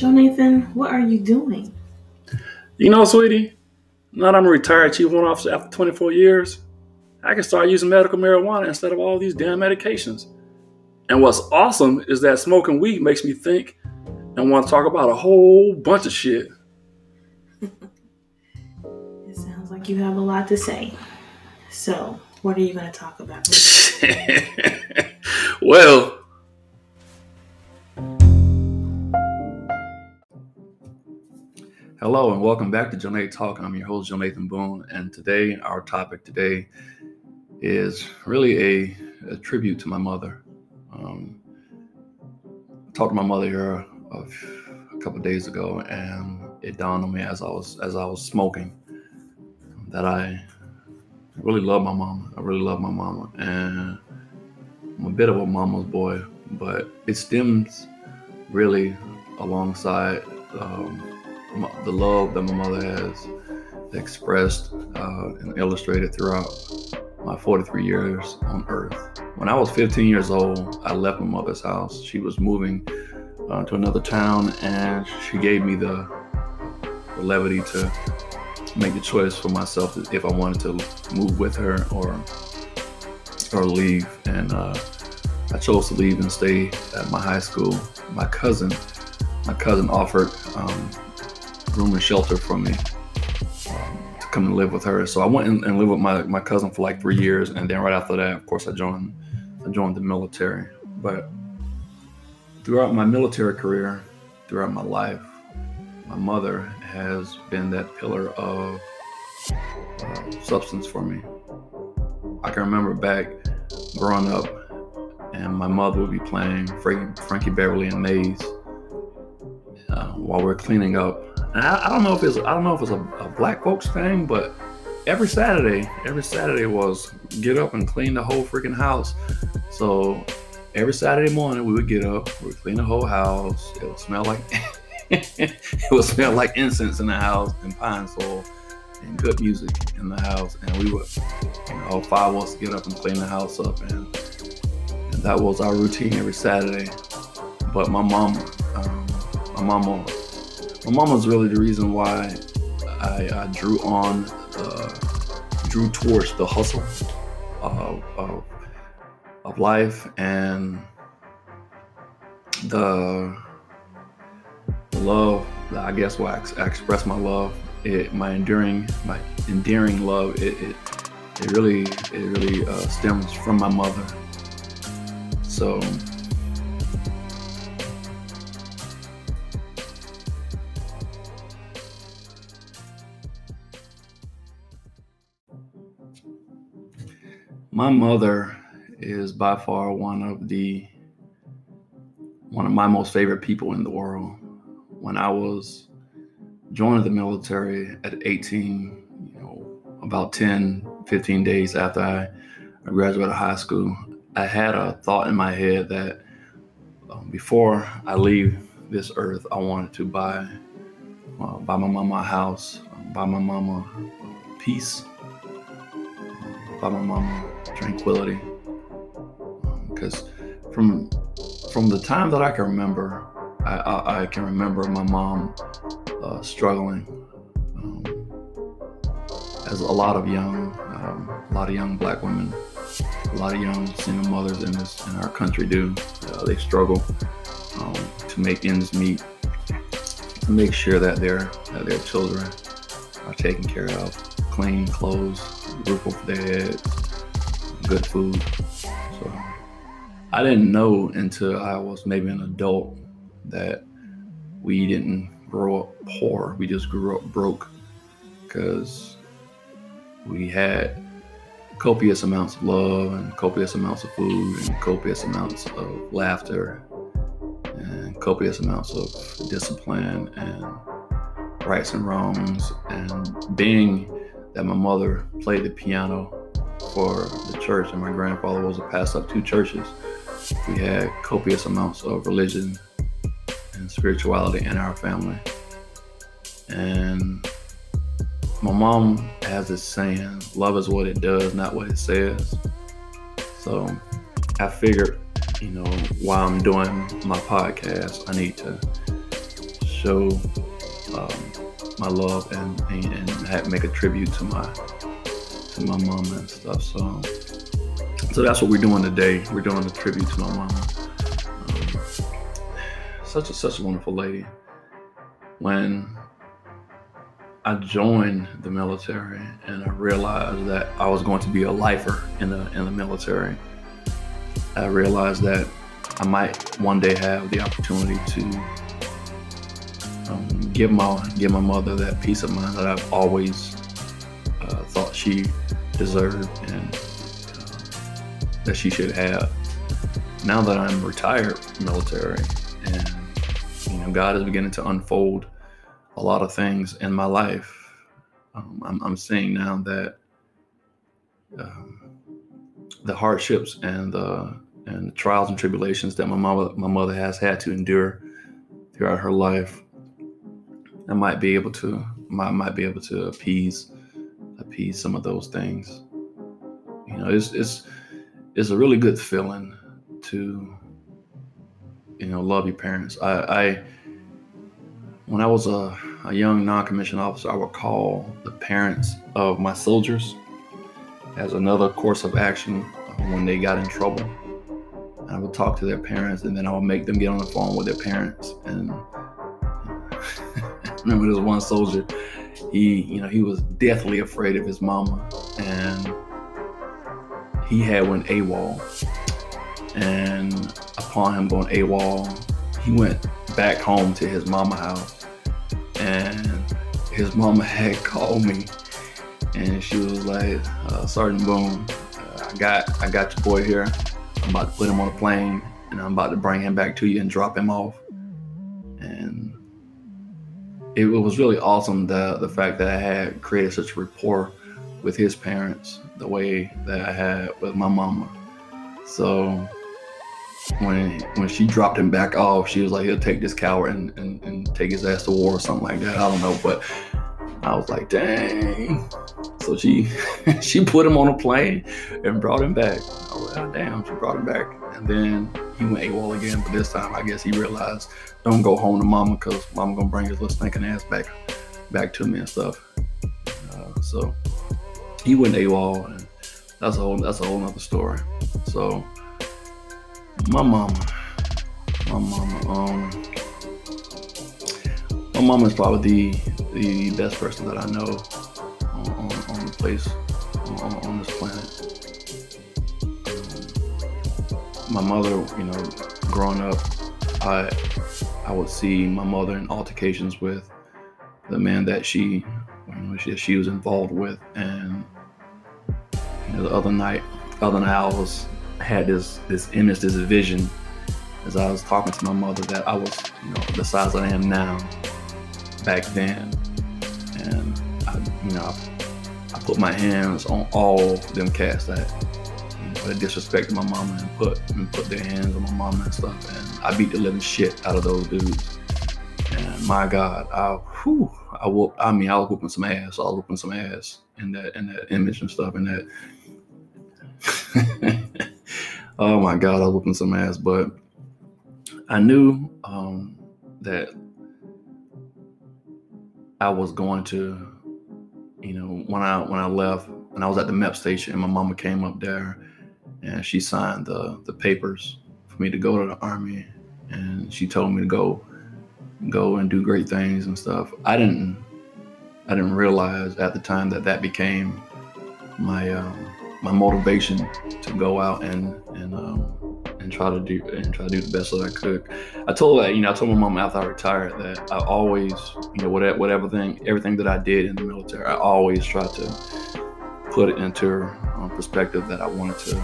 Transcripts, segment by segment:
Joe Nathan, what are you doing? You know, sweetie, now that I'm a retired chief warrant officer after 24 years, I can start using medical marijuana instead of all these damn medications. And what's awesome is that smoking weed makes me think and want to talk about a whole bunch of shit. it sounds like you have a lot to say. So, what are you going to talk about? well, Hello and welcome back to Jonathan Talk. I'm your host, Jonathan Boone, and today our topic today is really a, a tribute to my mother. Um, I talked to my mother here a, a couple days ago, and it dawned on me as I was as I was smoking that I really love my mama. I really love my mama, and I'm a bit of a mama's boy, but it stems really alongside. Um, the love that my mother has expressed uh, and illustrated throughout my 43 years on earth. When I was 15 years old, I left my mother's house. She was moving uh, to another town, and she gave me the, the levity to make the choice for myself if I wanted to move with her or or leave. And uh, I chose to leave and stay at my high school. My cousin, my cousin offered um, room and shelter for me um, to come and live with her. So I went and, and lived with my, my cousin for like three years, and then right after that, of course, I joined I joined the military. But throughout my military career, throughout my life, my mother has been that pillar of uh, substance for me. I can remember back growing up, and my mother would be playing Frankie Beverly and Maze uh, while we're cleaning up I, I, don't know if it's I don't know if it's a, a, black folks thing, but every Saturday, every Saturday was get up and clean the whole freaking house. So every Saturday morning we would get up, we would clean the whole house. It would smell like it would smell like incense in the house and pine sol and good music in the house. And we would, you know, all five of us get up and clean the house up, and, and that was our routine every Saturday. But my mom, um, my mama my mom was really the reason why I, I drew on, uh, drew towards the hustle of, of, of life and the love. I guess why I, I express my love, it, my enduring, my endearing love. It, it, it really, it really uh, stems from my mother. So My mother is by far one of the one of my most favorite people in the world. When I was joining the military at 18, you know, about 10, 15 days after I graduated high school, I had a thought in my head that um, before I leave this earth, I wanted to buy uh, buy my mama a house, buy my mama peace, buy my mama tranquility. Because um, from from the time that I can remember, I, I, I can remember my mom uh, struggling, um, as a lot of young, um, a lot of young black women, a lot of young single mothers in this in our country do. Uh, they struggle um, to make ends meet, to make sure that their that their children are taken care of, clean clothes, roof over their heads, good food. So I didn't know until I was maybe an adult that we didn't grow up poor. We just grew up broke because we had copious amounts of love and copious amounts of food and copious amounts of laughter and copious amounts of discipline and rights and wrongs and being that my mother played the piano for the church, and my grandfather was a pastor of two churches. We had copious amounts of religion and spirituality in our family. And my mom has this saying, love is what it does, not what it says. So I figured, you know, while I'm doing my podcast, I need to show um, my love and, and, and make a tribute to my to my mom and stuff. So so that's what we're doing today. We're doing a tribute to my mom. Um, such a such a wonderful lady. When I joined the military and I realized that I was going to be a lifer in the in the military. I realized that I might one day have the opportunity to um, give my give my mother that peace of mind that I've always thought she deserved and uh, that she should have. Now that I'm retired military and you know God is beginning to unfold a lot of things in my life. Um, I'm, I'm, seeing now that um, the hardships and the and the trials and tribulations that my mother my mother has had to endure throughout her life, I might be able to might might be able to appease appease some of those things. You know, it's it's it's a really good feeling to you know love your parents. I, I when I was a, a young non-commissioned officer, I would call the parents of my soldiers as another course of action when they got in trouble. I would talk to their parents, and then I would make them get on the phone with their parents. And remember this one soldier, he, you know, he was deathly afraid of his mama, and he had went AWOL. And upon him going AWOL, he went back home to his mama house and his mama had called me and she was like, uh, Sergeant Boone, uh, I got I got your boy here. I'm about to put him on a plane and I'm about to bring him back to you and drop him off. And it, was really awesome the the fact that I had created such a rapport with his parents the way that I had with my mama. So when when she dropped him back off, she was like, he'll take this coward and, and, and take his ass to war or something like that. I don't know, but I was like, dang. So she she put him on a plane and brought him back. I was like, oh, damn, she brought him back. And then he went AWOL again, but this time I guess he realized, don't go home to mama because mama gonna bring his little stinking ass back back to me and stuff. Uh, so he went AWOL and that's a whole that's a whole nother story. So my mama, my mama, um, my mama is probably the the best person that I know on, on, on the place on, on, this planet. My mother, you know, growing up, I I would see my mother in altercations with the man that she, you know, she, she was involved with, and you know, the other night, the other night I was had this this image, this vision, as I was talking to my mother that I was, you know, the size I am now back then, and I, you know, I, put my hands on all them cats that know, disrespected my mama and put and put their hands on my mama and stuff, and I beat the living shit out of those dudes. And my God, I, whew, I whoop, I mean, I was whooping some ass. I was whooping some ass in that in that image and stuff, and that. oh my God, I was whooping some ass. But I knew um, that I was going to, you know, when I when I left, and I was at the MEP station, and my mama came up there, and she signed the the papers for me to go to the army, and she told me to go go and do great things and stuff. I didn't I didn't realize at the time that that became my um, my motivation to go out and and um, and try to do and try to do the best that I could. I told her, you know, I told my mom after I retired that I always, you know, whatever whatever thing, everything that I did in the military, I always tried to put it into um, perspective that I wanted to,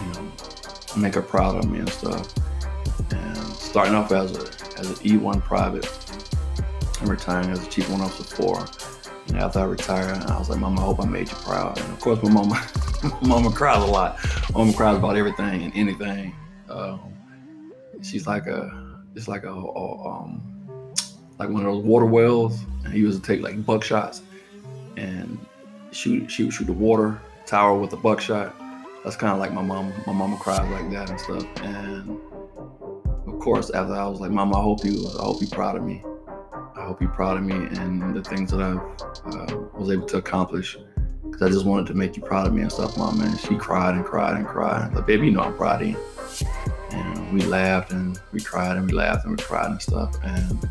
you know, make her proud of me and stuff. And starting off as a as an E1 private and retiring as a chief warrant officer four and after I retired, I was like, Mama, I hope I made you proud. And of course, my mama, mama cries a lot. Mama cries about everything and anything. Um, she's like a, it's like a, a, um, like one of those water wells. And he used to take like buckshots and shoot, shoot, shoot the water tower with a buckshot. That's kind of like my mom. My mama cried like that and stuff. And of course, after I was like, "Mom, I hope you, I hope you proud of me I hope you're proud of me and the things that I uh, was able to accomplish. Because I just wanted to make you proud of me and stuff, mom. And she cried and cried and cried. Like, baby, you know I'm proud of you. And we laughed and we cried and we laughed and we cried and stuff. And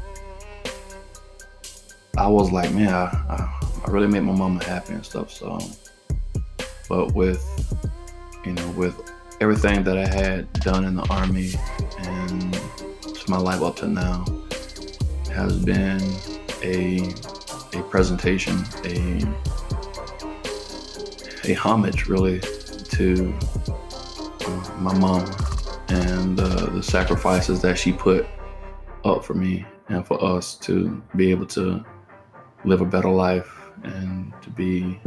I was like, man, I, I really made my mama happy and stuff. So, but with, you know, with everything that I had done in the army and my life up to now has been a a presentation, a a homage really to my mom and uh, the sacrifices that she put up for me and for us to be able to live a better life and to be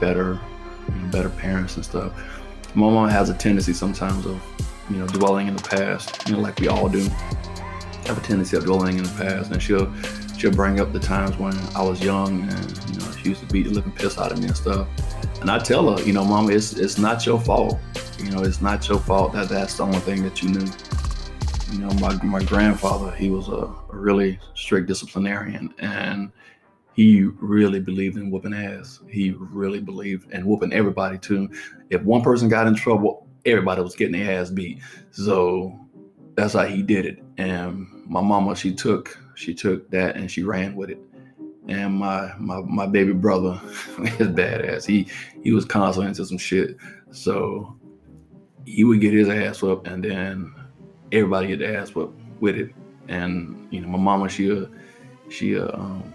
better, you know, better parents and stuff. My mom has a tendency sometimes of, you know, dwelling in the past, you know, like we all do. I Have a tendency of dwelling in the past, and she'll she'll bring up the times when I was young, and you know, she used to beat the living piss out of me and stuff. And I tell her, you know, Mama, it's it's not your fault. You know, it's not your fault that that's the only thing that you knew. You know, my my grandfather, he was a, a really strict disciplinarian, and he really believed in whooping ass. He really believed in whooping everybody too. If one person got in trouble, everybody was getting their ass beat. So that's how he did it. And my mama, she took she took that and she ran with it. And my my my baby brother is badass. He he was constantly into some shit. So he would get his ass up and then everybody get their ass up with it. And you know, my mama, she uh, she um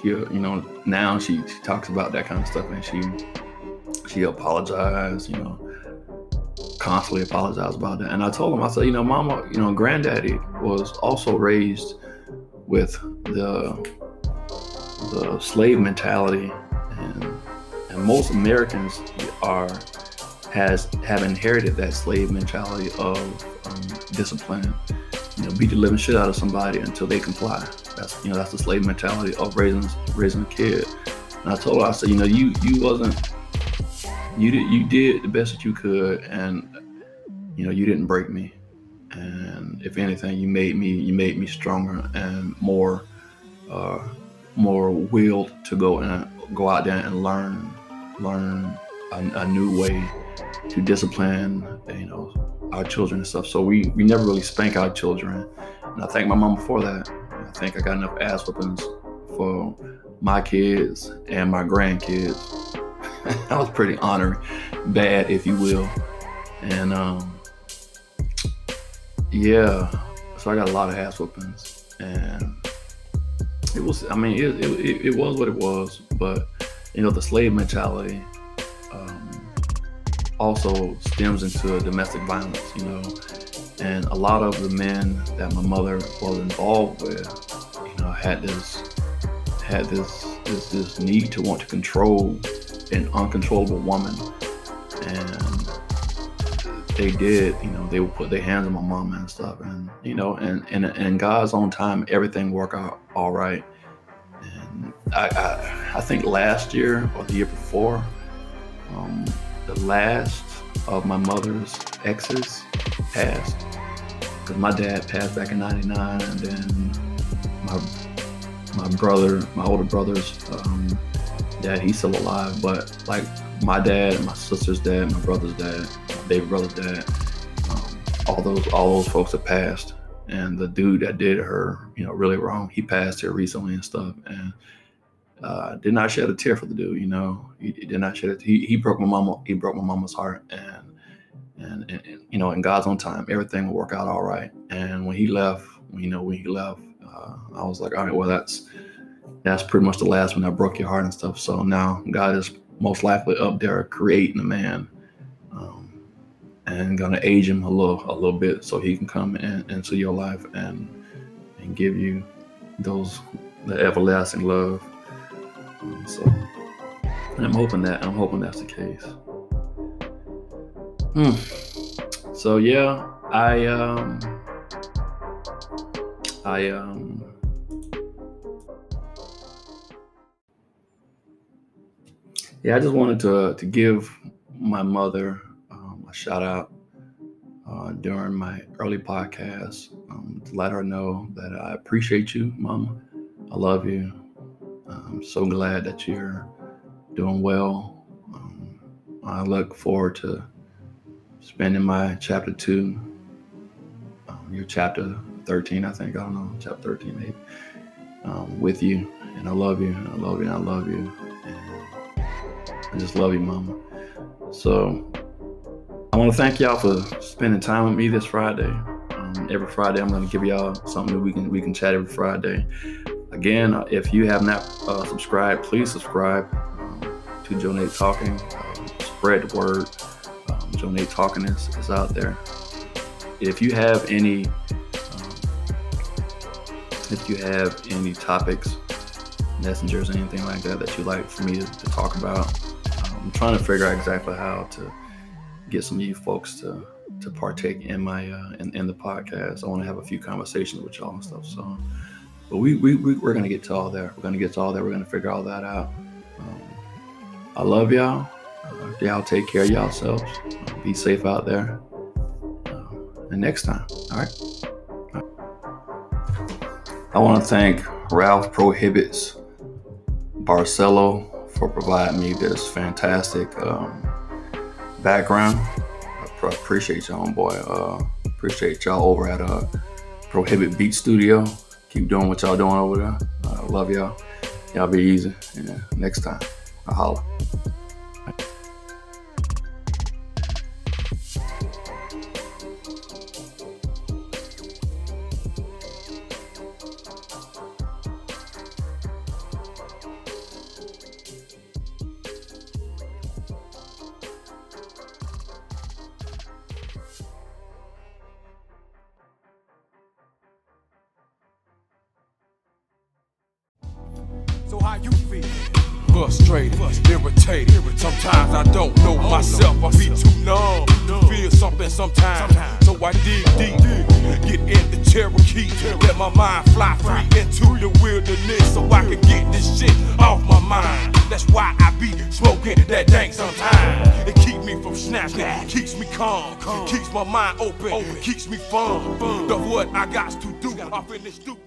she, you know, now she, she talks about that kind of stuff and she she apologized, you know, constantly apologize about that. And I told him, I said, you know, mama, you know, granddaddy was also raised with the the slave mentality and and most Americans are has have inherited that slave mentality of um, discipline. You know, beat the living shit out of somebody until they comply. That's you know that's the slave mentality of raising raising a kid. And I told her, I said, you know, you you wasn't you did you did the best that you could, and you know you didn't break me. And if anything, you made me you made me stronger and more uh, more willed to go and go out there and learn learn a, a new way to discipline you know our children and stuff. So we we never really spank our children, and I thank my mom for that. I think I got enough ass whoopings for my kids and my grandkids. I was pretty honored, bad if you will, and um, yeah. So I got a lot of ass whoopings, and it was. I mean, it, it, it was what it was, but you know, the slave mentality um, also stems into domestic violence. You know, and a lot of the men that my mother was involved with, you know, had this had this this this need to want to control an uncontrollable woman, and they did. You know, they would put their hands on my mom and stuff, and you know, and and in God's own time, everything worked out all right. And I I, I think last year or the year before, um, the last of my mother's exes passed. Because my dad passed back in '99, and then my my brother, my older brother's um, dad, he's still alive. But like my dad, and my sister's dad, my brother's dad, my baby brother's dad, um, all those all those folks have passed. And the dude that did her, you know, really wrong, he passed here recently and stuff. And uh, did not shed a tear for the dude. You know, he, he did not shed it. He, he broke my mama. He broke my mama's heart, and and, and, and, you know, in God's own time, everything will work out all right. And when he left, you know, when he left, uh, I was like, all right, well, that's that's pretty much the last one that broke your heart and stuff. So now God is most likely up there creating a man, um, and gonna age him a little a little bit so he can come in, into your life and and give you those the everlasting love. Um, so I'm hoping that I'm hoping that's the case. Hmm. So yeah, I um I um yeah, I just wanted to to give my mother um, a shout out uh, during my early podcast um, to let her know that I appreciate you, Mama. I love you. I'm so glad that you're doing well. Um, I look forward to spending my chapter two, um, your chapter 13, I think. I don't know, chapter 13, maybe, um, with you. And I love you. I love you. I love you. And I just love you, Mama. So I want to thank y'all for spending time with me this Friday. Um, every Friday, I'm going to give y'all something that we can we can chat every Friday. Again, uh, if you have not uh, subscribed, please subscribe um, to Joe Nate Talking. Uh, spread the word. Joe Nate Talking is, is out there. If you have any, um, if you have any topics, messengers, anything like that that you'd like for me to, to talk about, um, I'm trying to figure out exactly how to get some of you folks to to partake in my uh, in, in the podcast. I want to have a few conversations with y'all and stuff. So, but we we, we are gonna get to all there. We're gonna get to all that. We're gonna figure all that out. Um, I love y'all. Y'all take care of yourselves. Be safe out there. Uh, and next time, all right. I want to thank Ralph Prohibits Barcelo for providing me this fantastic. Um, background. I appreciate y'all, boy. Uh, appreciate y'all over at uh, Prohibit Beat Studio. Keep doing what y'all doing over there. Uh, love y'all. Y'all be easy. Yeah, next time, I'll holler. So how you feel? Frustrated, irritated. Sometimes I don't know oh, myself. I be too numb feel something sometimes. So I dig deep, get in the Cherokee, let my mind fly free into the wilderness, so I can get this shit off my mind. That's why I be smoking that dank sometimes. It keep me from snapping, keeps me calm, keeps my mind open, keeps me fun. Of what I got to do, I finish stupid.